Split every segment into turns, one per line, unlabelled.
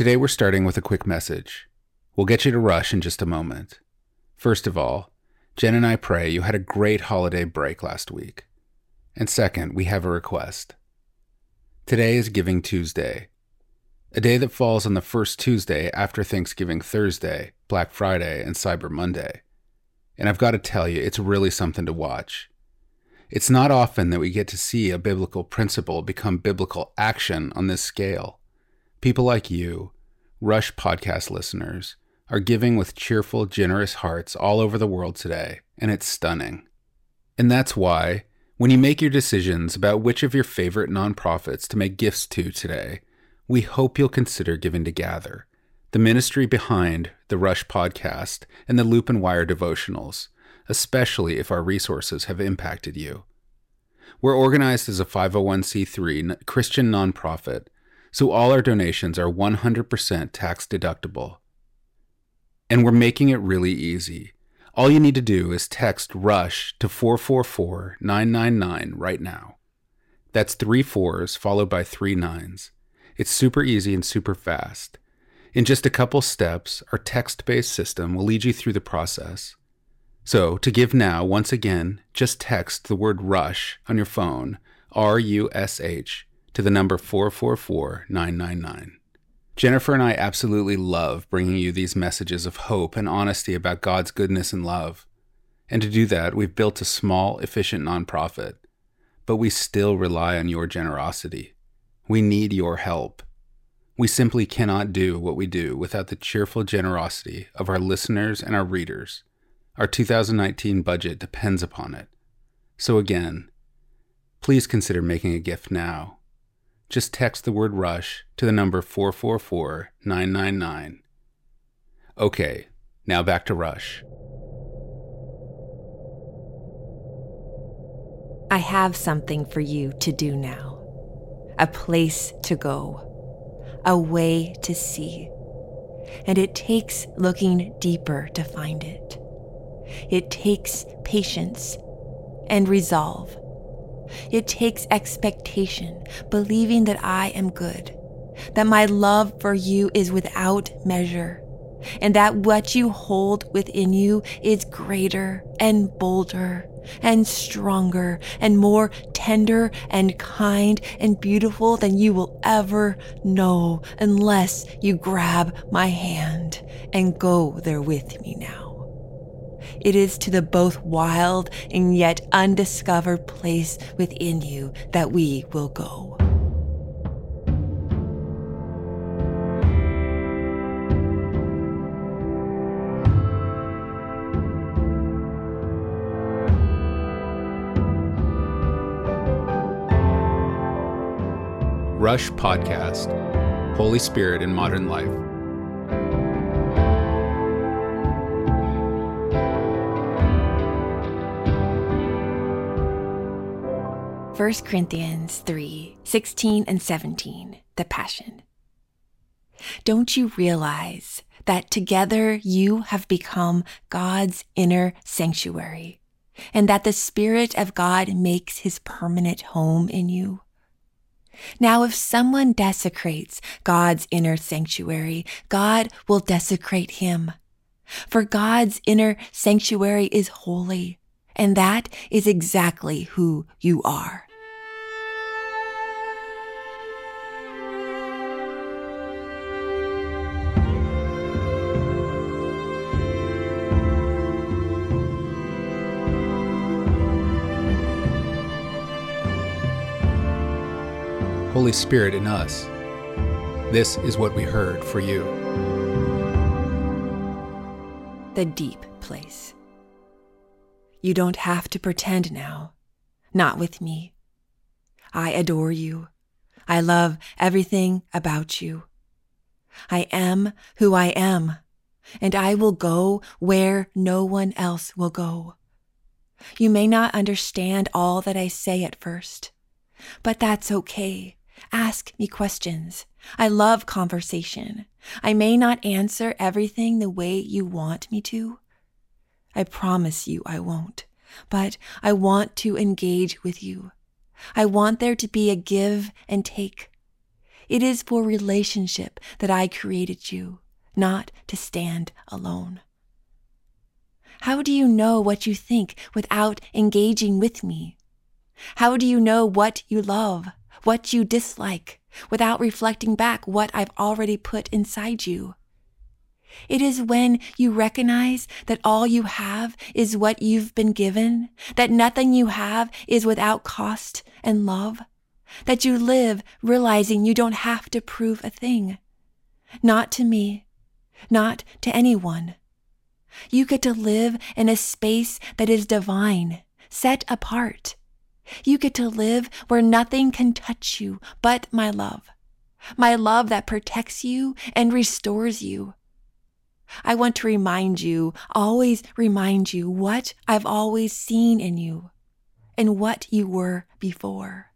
Today we're starting with a quick message. We'll get you to rush in just a moment. First of all, Jen and I pray you had a great holiday break last week. And second, we have a request. Today is Giving Tuesday, a day that falls on the first Tuesday after Thanksgiving Thursday, Black Friday, and Cyber Monday. And I've got to tell you, it's really something to watch. It's not often that we get to see a biblical principle become biblical action on this scale. People like you, Rush podcast listeners, are giving with cheerful, generous hearts all over the world today, and it's stunning. And that's why, when you make your decisions about which of your favorite nonprofits to make gifts to today, we hope you'll consider giving to Gather, the ministry behind the Rush podcast and the Loop and Wire devotionals, especially if our resources have impacted you. We're organized as a 501c3 Christian nonprofit so all our donations are 100% tax deductible. And we're making it really easy. All you need to do is text RUSH to 444 999 right now. That's three fours followed by three nines. It's super easy and super fast. In just a couple steps, our text based system will lead you through the process. So, to give now, once again, just text the word RUSH on your phone, R U S H, to the number 444 999. Jennifer and I absolutely love bringing you these messages of hope and honesty about God's goodness and love. And to do that, we've built a small, efficient nonprofit. But we still rely on your generosity. We need your help. We simply cannot do what we do without the cheerful generosity of our listeners and our readers. Our 2019 budget depends upon it. So again, please consider making a gift now just text the word rush to the number 444 999. Okay, now back to Rush.
I have something for you to do now a place to go, a way to see. And it takes looking deeper to find it. It takes patience and resolve it takes expectation, believing that I am good, that my love for you is without measure, and that what you hold within you is greater and bolder and stronger and more tender and kind and beautiful than you will ever know unless you grab my hand and go there with me now. It is to the both wild and yet undiscovered place within you that we will go.
Rush Podcast Holy Spirit in Modern Life.
1 Corinthians 3 16 and 17, the Passion. Don't you realize that together you have become God's inner sanctuary, and that the Spirit of God makes his permanent home in you? Now, if someone desecrates God's inner sanctuary, God will desecrate him. For God's inner sanctuary is holy, and that is exactly who you are.
Holy Spirit in us. This is what we heard for you.
The deep place. You don't have to pretend now. Not with me. I adore you. I love everything about you. I am who I am, and I will go where no one else will go. You may not understand all that I say at first, but that's okay Ask me questions. I love conversation. I may not answer everything the way you want me to. I promise you I won't, but I want to engage with you. I want there to be a give and take. It is for relationship that I created you, not to stand alone. How do you know what you think without engaging with me? How do you know what you love, what you dislike, without reflecting back what I've already put inside you? It is when you recognize that all you have is what you've been given, that nothing you have is without cost and love, that you live realizing you don't have to prove a thing. Not to me, not to anyone. You get to live in a space that is divine, set apart. You get to live where nothing can touch you but my love, my love that protects you and restores you. I want to remind you, always remind you what I've always seen in you and what you were before.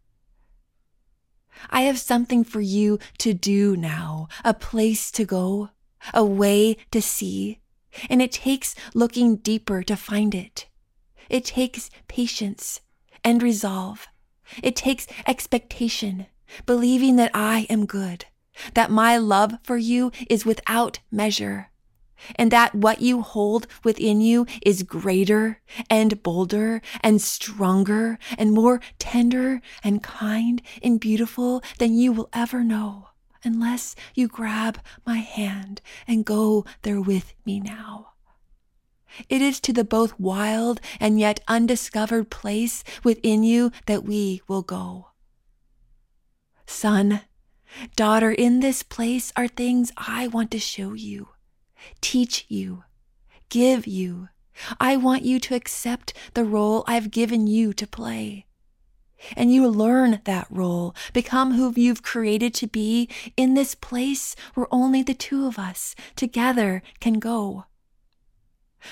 I have something for you to do now, a place to go, a way to see, and it takes looking deeper to find it. It takes patience and resolve. It takes expectation, believing that I am good, that my love for you is without measure, and that what you hold within you is greater and bolder and stronger and more tender and kind and beautiful than you will ever know unless you grab my hand and go there with me now. It is to the both wild and yet undiscovered place within you that we will go. Son, daughter, in this place are things I want to show you teach you, give you. I want you to accept the role I've given you to play. And you learn that role, become who you've created to be in this place where only the two of us together can go.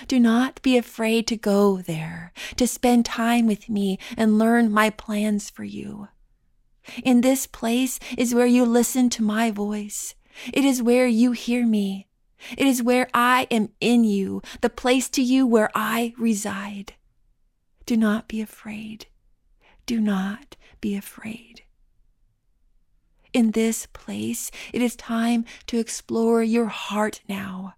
Do not be afraid to go there, to spend time with me and learn my plans for you. In this place is where you listen to my voice. It is where you hear me. It is where I am in you, the place to you where I reside. Do not be afraid. Do not be afraid. In this place, it is time to explore your heart now.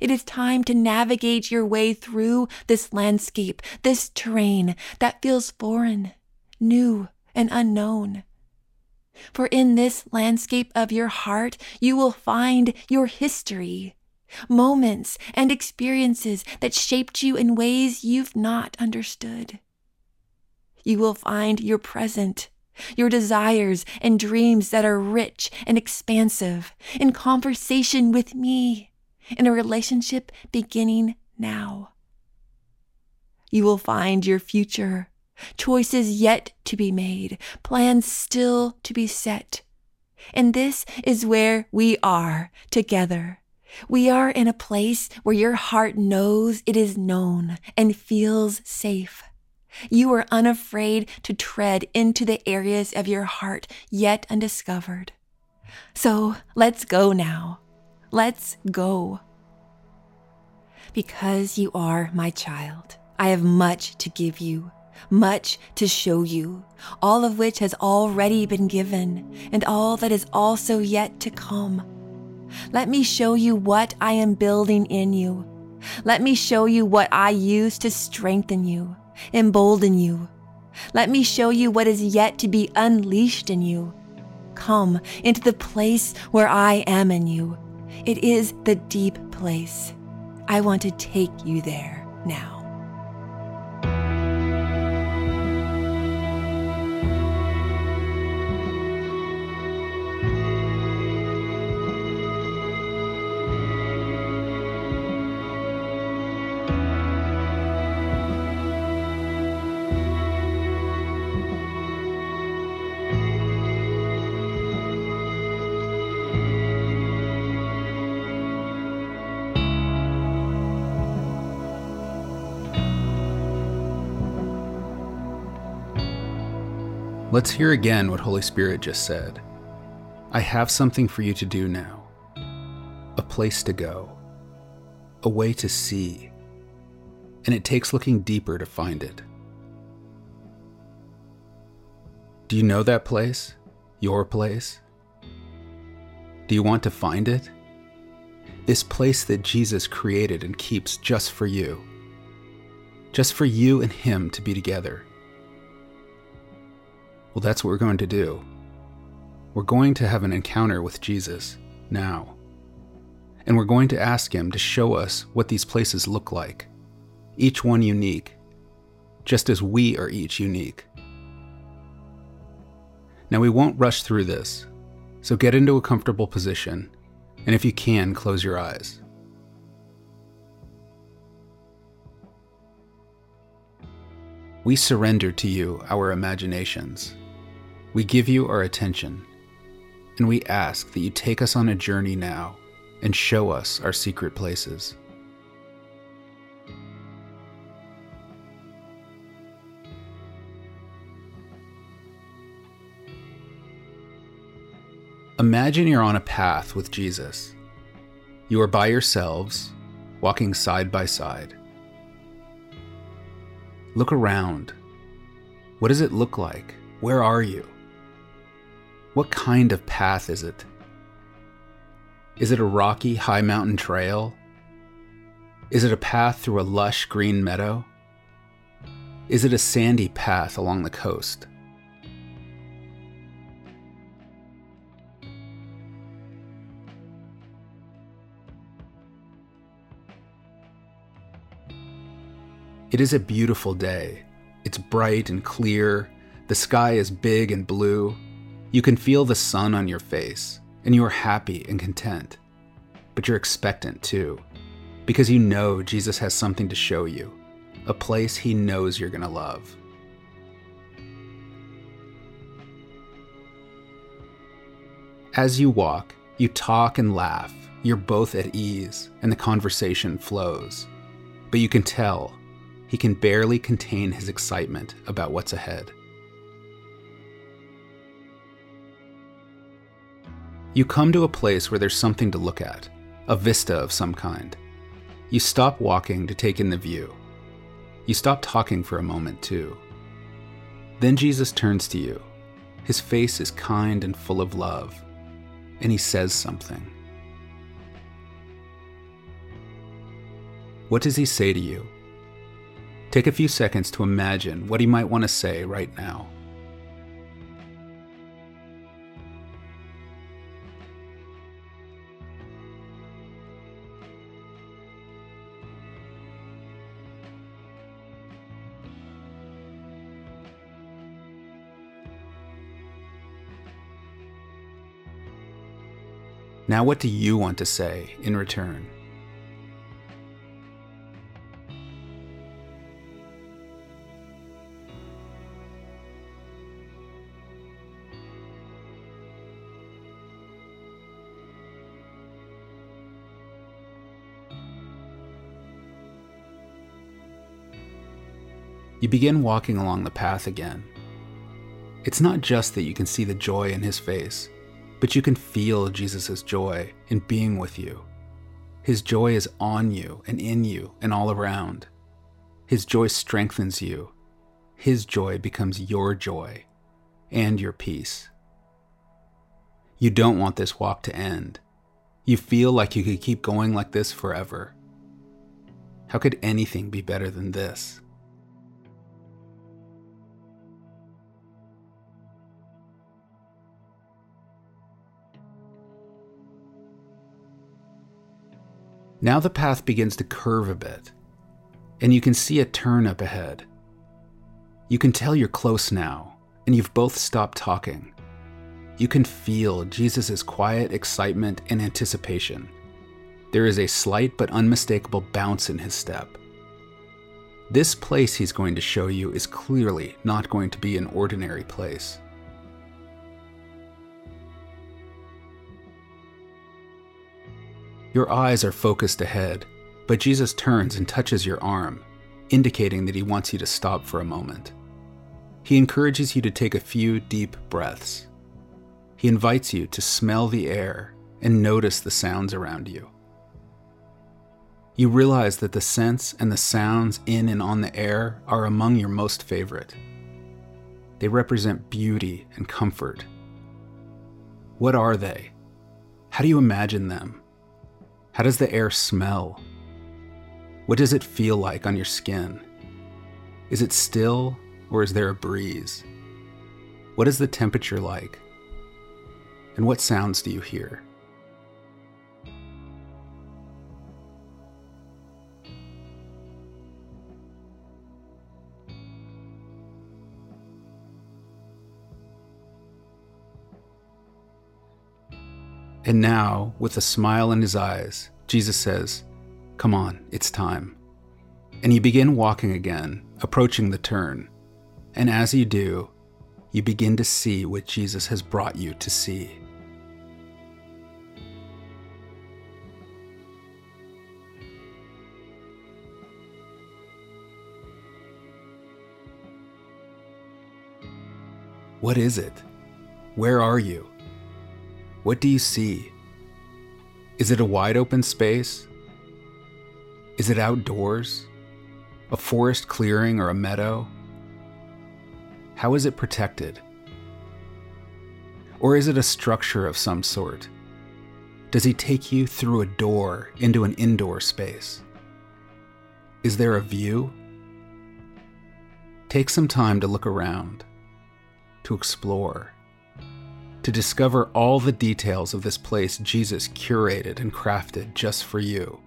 It is time to navigate your way through this landscape, this terrain that feels foreign, new, and unknown. For in this landscape of your heart, you will find your history, moments and experiences that shaped you in ways you've not understood. You will find your present, your desires and dreams that are rich and expansive in conversation with me, in a relationship beginning now. You will find your future, choices yet to be made, plans still to be set. And this is where we are together we are in a place where your heart knows it is known and feels safe. You are unafraid to tread into the areas of your heart yet undiscovered. So let's go now. Let's go. Because you are my child, I have much to give you, much to show you, all of which has already been given, and all that is also yet to come. Let me show you what I am building in you. Let me show you what I use to strengthen you, embolden you. Let me show you what is yet to be unleashed in you. Come into the place where I am in you. It is the deep place. I want to take you there now.
Let's hear again what Holy Spirit just said. I have something for you to do now, a place to go, a way to see, and it takes looking deeper to find it. Do you know that place? Your place? Do you want to find it? This place that Jesus created and keeps just for you. Just for you and Him to be together. Well, that's what we're going to do. We're going to have an encounter with Jesus now. And we're going to ask Him to show us what these places look like, each one unique, just as we are each unique. Now, we won't rush through this, so get into a comfortable position, and if you can, close your eyes. We surrender to you our imaginations. We give you our attention, and we ask that you take us on a journey now and show us our secret places. Imagine you're on a path with Jesus. You are by yourselves, walking side by side. Look around. What does it look like? Where are you? What kind of path is it? Is it a rocky, high mountain trail? Is it a path through a lush green meadow? Is it a sandy path along the coast? It is a beautiful day. It's bright and clear. The sky is big and blue. You can feel the sun on your face, and you are happy and content. But you're expectant too, because you know Jesus has something to show you, a place he knows you're going to love. As you walk, you talk and laugh. You're both at ease, and the conversation flows. But you can tell he can barely contain his excitement about what's ahead. You come to a place where there's something to look at, a vista of some kind. You stop walking to take in the view. You stop talking for a moment, too. Then Jesus turns to you. His face is kind and full of love, and he says something. What does he say to you? Take a few seconds to imagine what he might want to say right now. Now, what do you want to say in return? You begin walking along the path again. It's not just that you can see the joy in his face, but you can feel Jesus' joy in being with you. His joy is on you and in you and all around. His joy strengthens you. His joy becomes your joy and your peace. You don't want this walk to end. You feel like you could keep going like this forever. How could anything be better than this? Now the path begins to curve a bit, and you can see a turn up ahead. You can tell you're close now, and you've both stopped talking. You can feel Jesus' quiet excitement and anticipation. There is a slight but unmistakable bounce in his step. This place he's going to show you is clearly not going to be an ordinary place. Your eyes are focused ahead, but Jesus turns and touches your arm, indicating that he wants you to stop for a moment. He encourages you to take a few deep breaths. He invites you to smell the air and notice the sounds around you. You realize that the scents and the sounds in and on the air are among your most favorite. They represent beauty and comfort. What are they? How do you imagine them? How does the air smell? What does it feel like on your skin? Is it still or is there a breeze? What is the temperature like? And what sounds do you hear? And now, with a smile in his eyes, Jesus says, Come on, it's time. And you begin walking again, approaching the turn. And as you do, you begin to see what Jesus has brought you to see. What is it? Where are you? What do you see? Is it a wide open space? Is it outdoors? A forest clearing or a meadow? How is it protected? Or is it a structure of some sort? Does he take you through a door into an indoor space? Is there a view? Take some time to look around, to explore to discover all the details of this place Jesus curated and crafted just for you.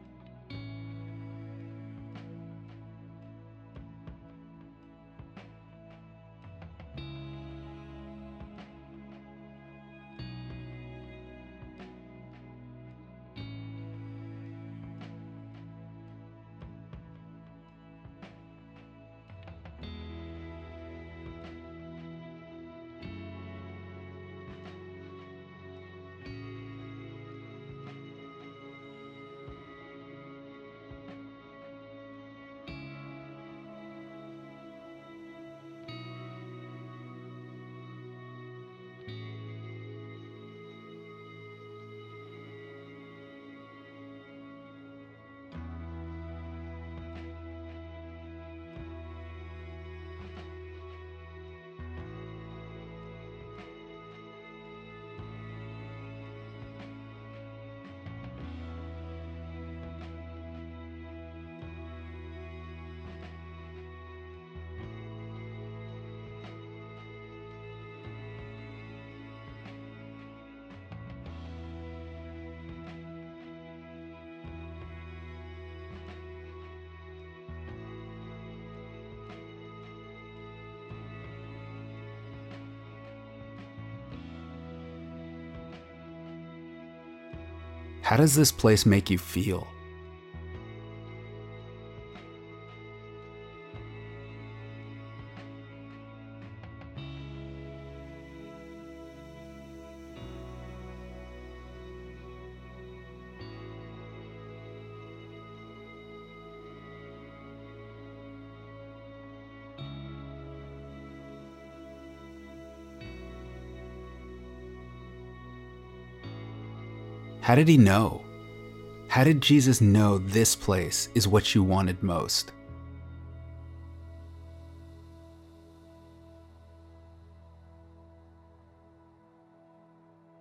How does this place make you feel? How did he know? How did Jesus know this place is what you wanted most?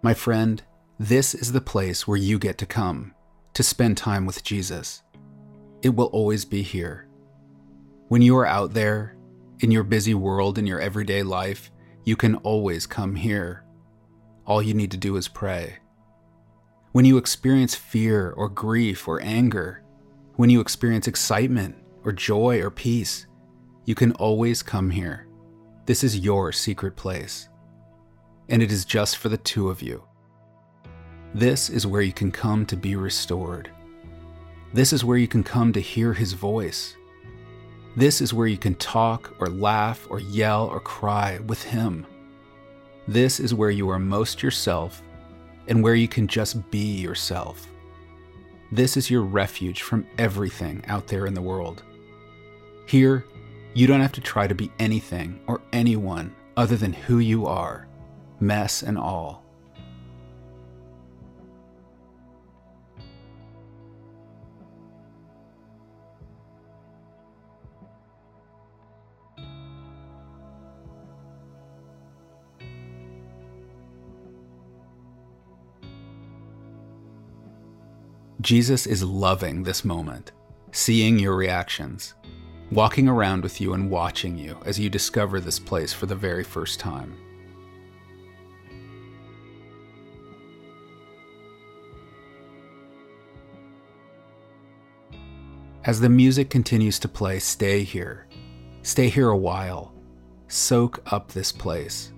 My friend, this is the place where you get to come to spend time with Jesus. It will always be here. When you are out there, in your busy world, in your everyday life, you can always come here. All you need to do is pray. When you experience fear or grief or anger, when you experience excitement or joy or peace, you can always come here. This is your secret place. And it is just for the two of you. This is where you can come to be restored. This is where you can come to hear his voice. This is where you can talk or laugh or yell or cry with him. This is where you are most yourself and where you can just be yourself. This is your refuge from everything out there in the world. Here, you don't have to try to be anything or anyone other than who you are, mess and all. Jesus is loving this moment, seeing your reactions, walking around with you and watching you as you discover this place for the very first time. As the music continues to play, stay here. Stay here a while. Soak up this place.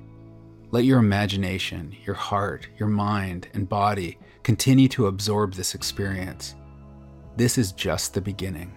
Let your imagination, your heart, your mind, and body continue to absorb this experience. This is just the beginning.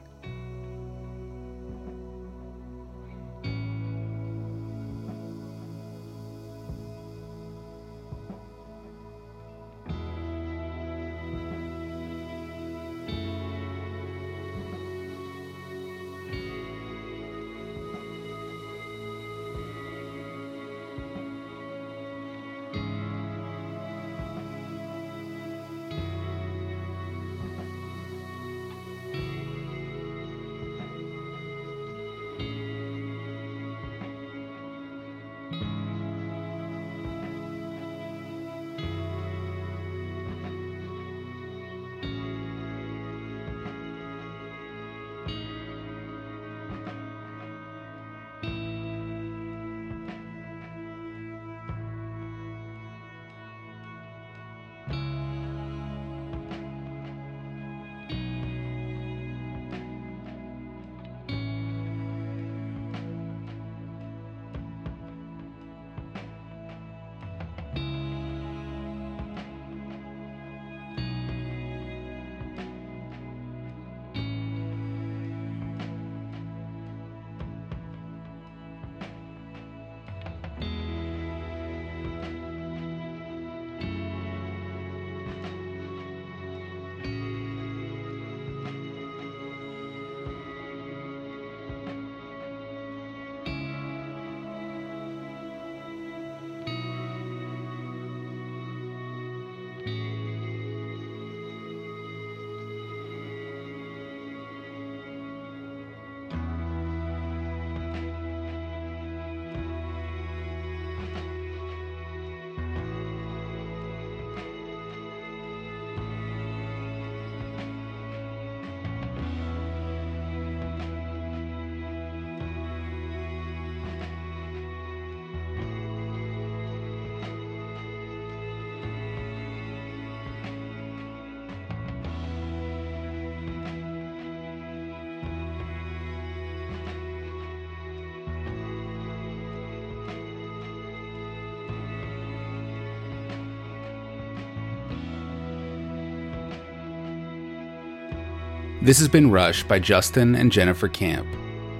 This has been Rush by Justin and Jennifer Camp.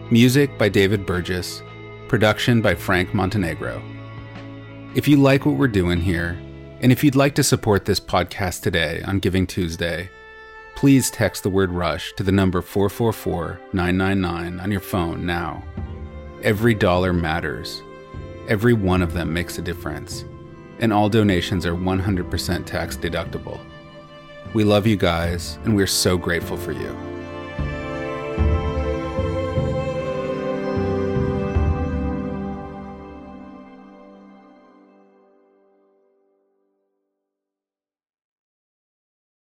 Music by David Burgess. Production by Frank Montenegro. If you like what we're doing here, and if you'd like to support this podcast today on Giving Tuesday, please text the word RUSH to the number 444 999 on your phone now. Every dollar matters. Every one of them makes a difference. And all donations are 100% tax deductible. We love you guys, and we're so grateful for you.